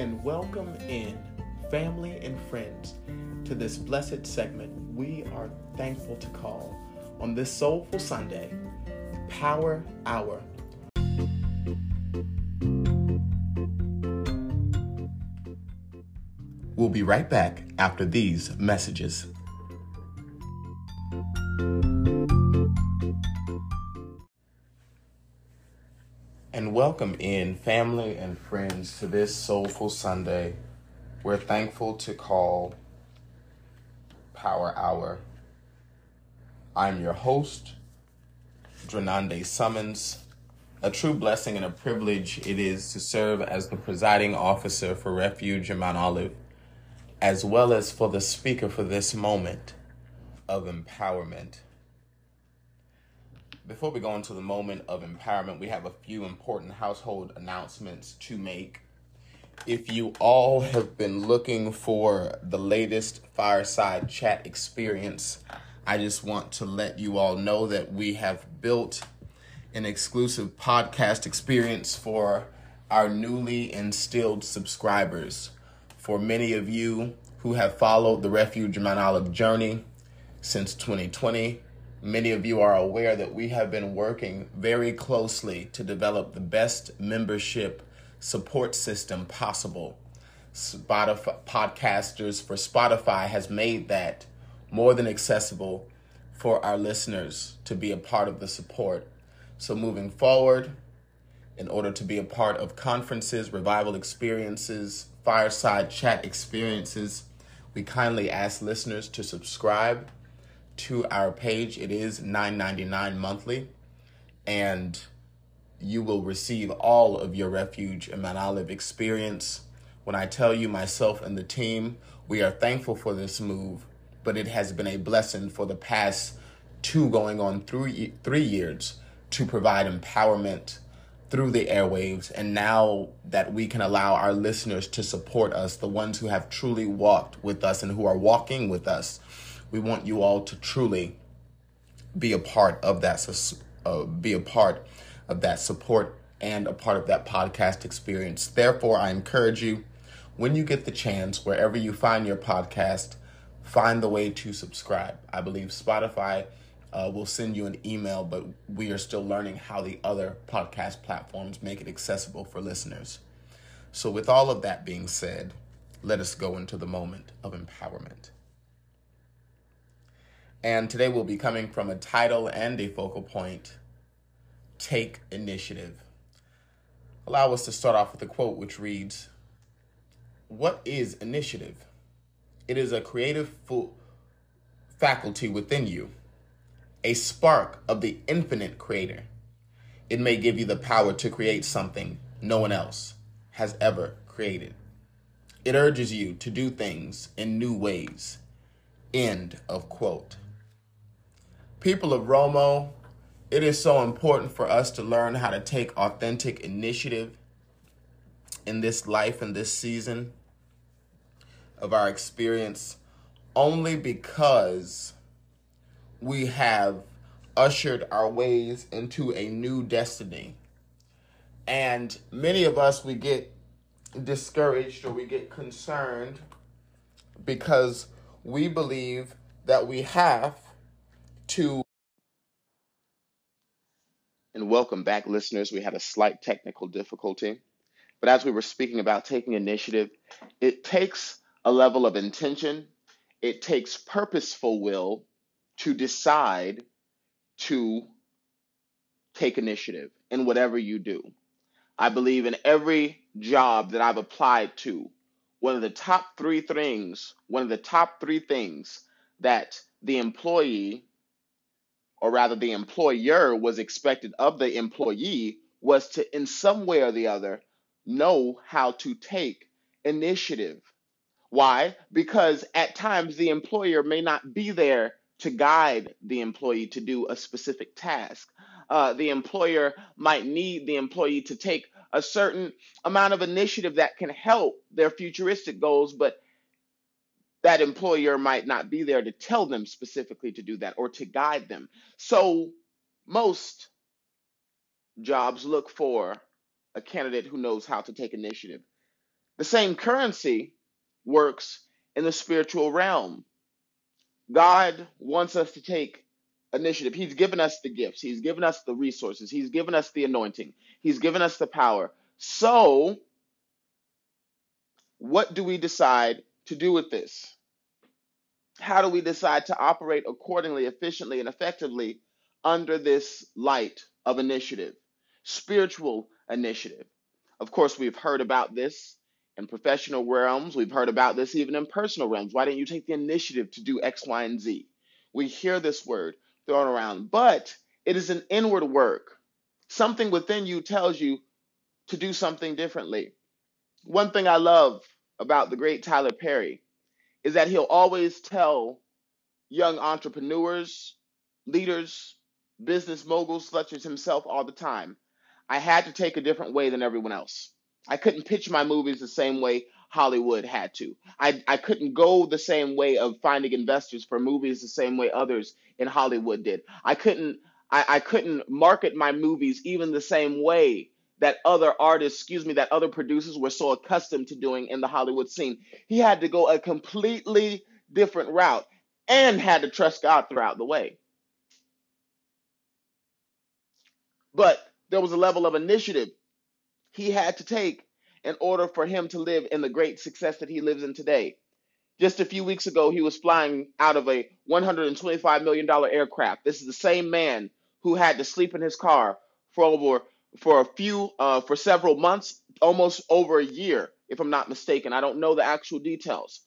and welcome in family and friends to this blessed segment we are thankful to call on this soulful Sunday, Power Hour. We'll be right back after these messages. Welcome in family and friends to this soulful Sunday. We're thankful to call Power Hour. I'm your host, Drenande Summons. A true blessing and a privilege it is to serve as the presiding officer for Refuge in Mount Olive, as well as for the speaker for this moment of empowerment. Before we go into the moment of empowerment, we have a few important household announcements to make. If you all have been looking for the latest fireside chat experience, I just want to let you all know that we have built an exclusive podcast experience for our newly instilled subscribers. For many of you who have followed the Refuge Mount Olive journey since 2020, Many of you are aware that we have been working very closely to develop the best membership support system possible. Spotify podcasters for Spotify has made that more than accessible for our listeners to be a part of the support. So moving forward, in order to be a part of conferences, revival experiences, fireside chat experiences, we kindly ask listeners to subscribe to our page. It is $9.99 monthly, and you will receive all of your Refuge and Mount Olive experience. When I tell you, myself and the team, we are thankful for this move, but it has been a blessing for the past two going on three, three years to provide empowerment through the airwaves. And now that we can allow our listeners to support us, the ones who have truly walked with us and who are walking with us, we want you all to truly be a part of that, uh, be a part of that support and a part of that podcast experience. Therefore, I encourage you when you get the chance, wherever you find your podcast, find the way to subscribe. I believe Spotify uh, will send you an email, but we are still learning how the other podcast platforms make it accessible for listeners. So, with all of that being said, let us go into the moment of empowerment. And today we'll be coming from a title and a focal point Take Initiative. Allow us to start off with a quote which reads What is initiative? It is a creative faculty within you, a spark of the infinite creator. It may give you the power to create something no one else has ever created. It urges you to do things in new ways. End of quote. People of Romo, it is so important for us to learn how to take authentic initiative in this life and this season of our experience only because we have ushered our ways into a new destiny. And many of us, we get discouraged or we get concerned because we believe that we have to. And welcome back, listeners. We had a slight technical difficulty. But as we were speaking about taking initiative, it takes a level of intention, it takes purposeful will to decide to take initiative in whatever you do. I believe in every job that I've applied to, one of the top three things, one of the top three things that the employee or rather the employer was expected of the employee was to in some way or the other know how to take initiative. Why? Because at times the employer may not be there to guide the employee to do a specific task. Uh, the employer might need the employee to take a certain amount of initiative that can help their futuristic goals but that employer might not be there to tell them specifically to do that or to guide them. So most jobs look for a candidate who knows how to take initiative. The same currency works in the spiritual realm. God wants us to take initiative. He's given us the gifts, He's given us the resources, He's given us the anointing, He's given us the power. So, what do we decide to do with this? How do we decide to operate accordingly, efficiently, and effectively under this light of initiative, spiritual initiative? Of course, we've heard about this in professional realms. We've heard about this even in personal realms. Why didn't you take the initiative to do X, Y, and Z? We hear this word thrown around, but it is an inward work. Something within you tells you to do something differently. One thing I love about the great Tyler Perry is that he'll always tell young entrepreneurs, leaders, business moguls such as himself all the time I had to take a different way than everyone else. I couldn't pitch my movies the same way Hollywood had to. I, I couldn't go the same way of finding investors for movies the same way others in Hollywood did. I couldn't I, I couldn't market my movies even the same way that other artists, excuse me, that other producers were so accustomed to doing in the Hollywood scene. He had to go a completely different route and had to trust God throughout the way. But there was a level of initiative he had to take in order for him to live in the great success that he lives in today. Just a few weeks ago, he was flying out of a $125 million aircraft. This is the same man who had to sleep in his car for over for a few uh, for several months, almost over a year, if I'm not mistaken. I don't know the actual details,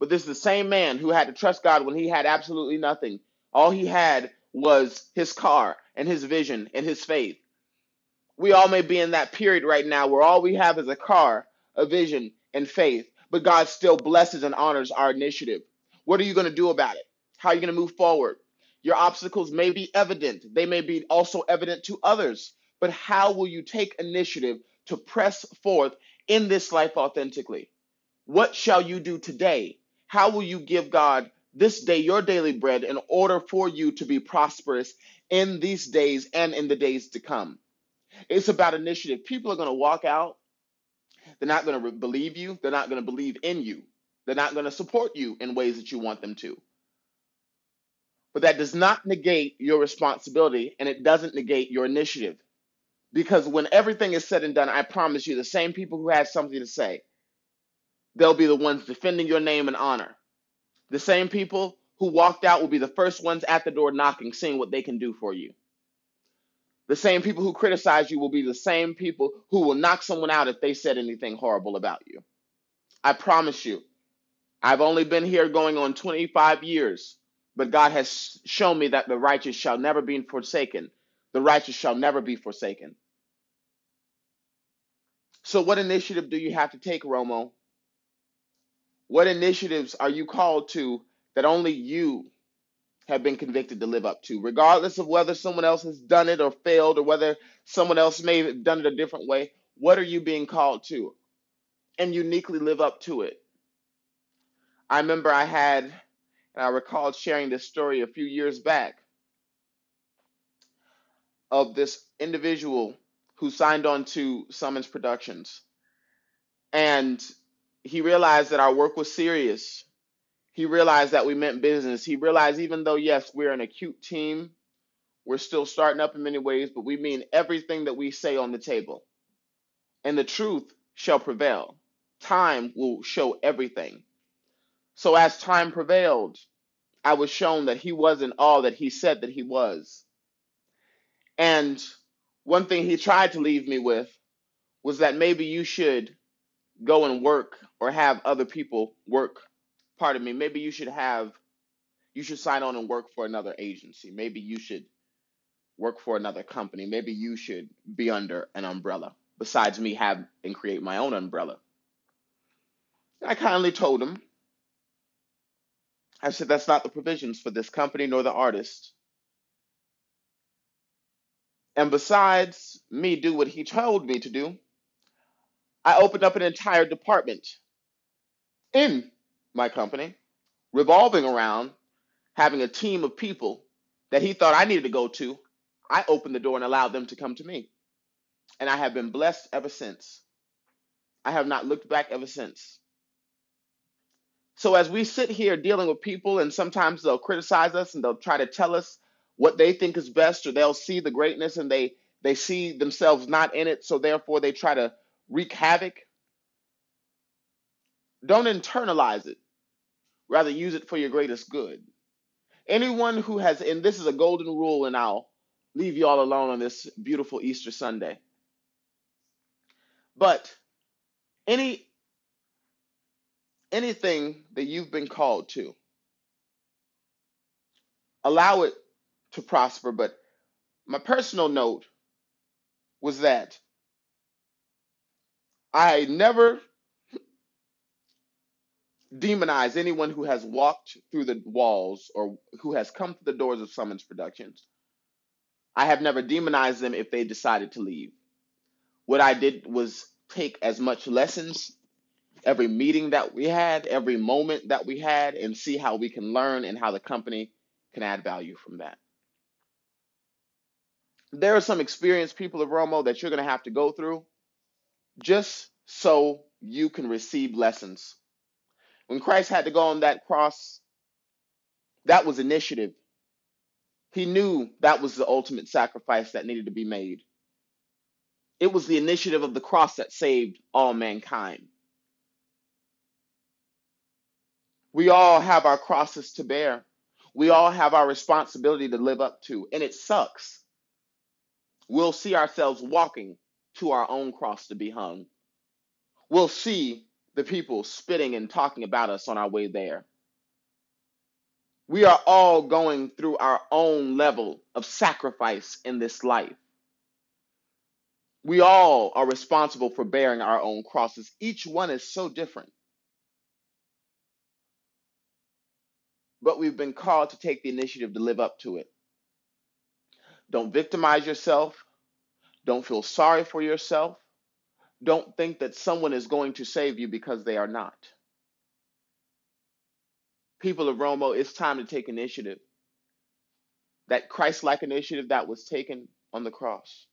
but this is the same man who had to trust God when he had absolutely nothing. All he had was his car and his vision and his faith we all may be in that period right now where all we have is a car, a vision, and faith, but God still blesses and honors our initiative. What are you going to do about it? How are you going to move forward? Your obstacles may be evident, they may be also evident to others, but how will you take initiative to press forth in this life authentically? What shall you do today? How will you give God this day your daily bread in order for you to be prosperous in these days and in the days to come? It's about initiative. People are going to walk out. They're not going to re- believe you. They're not going to believe in you. They're not going to support you in ways that you want them to. But that does not negate your responsibility and it doesn't negate your initiative. Because when everything is said and done, I promise you, the same people who had something to say, they'll be the ones defending your name and honor. The same people who walked out will be the first ones at the door knocking, seeing what they can do for you. The same people who criticize you will be the same people who will knock someone out if they said anything horrible about you. I promise you. I've only been here going on 25 years, but God has shown me that the righteous shall never be forsaken. The righteous shall never be forsaken. So, what initiative do you have to take, Romo? What initiatives are you called to that only you have been convicted to live up to, regardless of whether someone else has done it or failed, or whether someone else may have done it a different way. What are you being called to? And uniquely live up to it. I remember I had, and I recalled sharing this story a few years back of this individual who signed on to Summons Productions. And he realized that our work was serious he realized that we meant business. He realized even though, yes, we're an acute team, we're still starting up in many ways, but we mean everything that we say on the table. And the truth shall prevail. Time will show everything. So as time prevailed, I was shown that he wasn't all that he said that he was. And one thing he tried to leave me with was that maybe you should go and work or have other people work pardon me, maybe you should have, you should sign on and work for another agency. Maybe you should work for another company. Maybe you should be under an umbrella besides me have and create my own umbrella. I kindly told him, I said, that's not the provisions for this company nor the artist. And besides me do what he told me to do, I opened up an entire department in my company, revolving around having a team of people that he thought I needed to go to. I opened the door and allowed them to come to me. And I have been blessed ever since. I have not looked back ever since. So as we sit here dealing with people, and sometimes they'll criticize us and they'll try to tell us what they think is best, or they'll see the greatness and they they see themselves not in it, so therefore they try to wreak havoc. Don't internalize it. Rather use it for your greatest good. Anyone who has, and this is a golden rule, and I'll leave you all alone on this beautiful Easter Sunday. But any anything that you've been called to, allow it to prosper. But my personal note was that I never demonize anyone who has walked through the walls or who has come to the doors of Summons Productions. I have never demonized them if they decided to leave. What I did was take as much lessons every meeting that we had, every moment that we had, and see how we can learn and how the company can add value from that. There are some experienced people of Romo that you're going to have to go through just so you can receive lessons. When Christ had to go on that cross, that was initiative. He knew that was the ultimate sacrifice that needed to be made. It was the initiative of the cross that saved all mankind. We all have our crosses to bear. We all have our responsibility to live up to, and it sucks. We'll see ourselves walking to our own cross to be hung. We'll see the people spitting and talking about us on our way there. We are all going through our own level of sacrifice in this life. We all are responsible for bearing our own crosses. Each one is so different. but we've been called to take the initiative to live up to it. Don't victimize yourself. Don't feel sorry for yourself. Don't think that someone is going to save you because they are not. People of Romo, oh, it's time to take initiative. That Christ like initiative that was taken on the cross.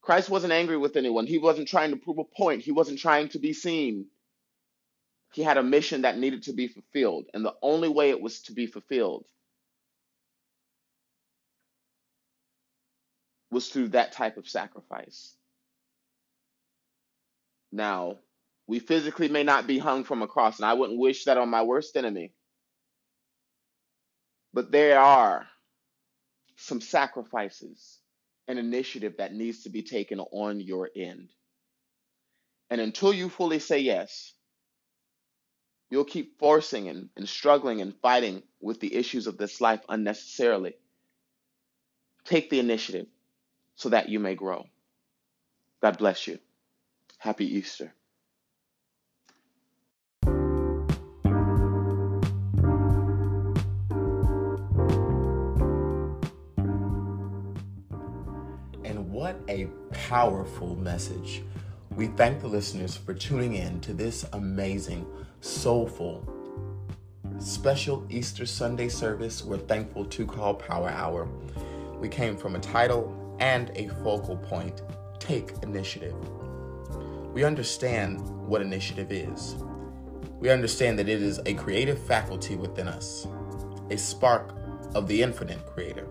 Christ wasn't angry with anyone. He wasn't trying to prove a point. He wasn't trying to be seen. He had a mission that needed to be fulfilled, and the only way it was to be fulfilled was through that type of sacrifice. Now, we physically may not be hung from a cross, and I wouldn't wish that on my worst enemy. But there are some sacrifices and initiative that needs to be taken on your end. And until you fully say yes, You'll keep forcing and, and struggling and fighting with the issues of this life unnecessarily. Take the initiative so that you may grow. God bless you. Happy Easter. And what a powerful message. We thank the listeners for tuning in to this amazing soulful, special Easter Sunday service we're thankful to call Power Hour. We came from a title and a focal point Take Initiative. We understand what initiative is. We understand that it is a creative faculty within us, a spark of the infinite creator.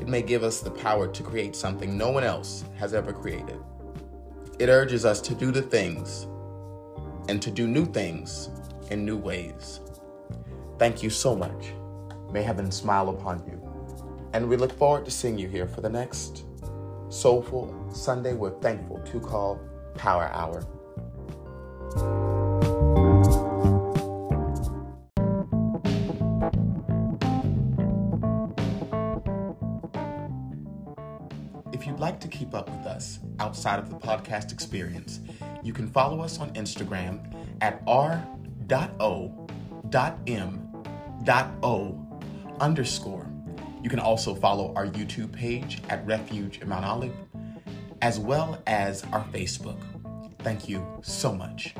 It may give us the power to create something no one else has ever created. It urges us to do the things and to do new things in new ways. Thank you so much. May heaven smile upon you. And we look forward to seeing you here for the next Soulful Sunday we're thankful to call Power Hour. If you'd like to keep up with us outside of the podcast experience, you can follow us on Instagram at r.o.m.o underscore. You can also follow our YouTube page at Refuge in Mount Olive, as well as our Facebook. Thank you so much.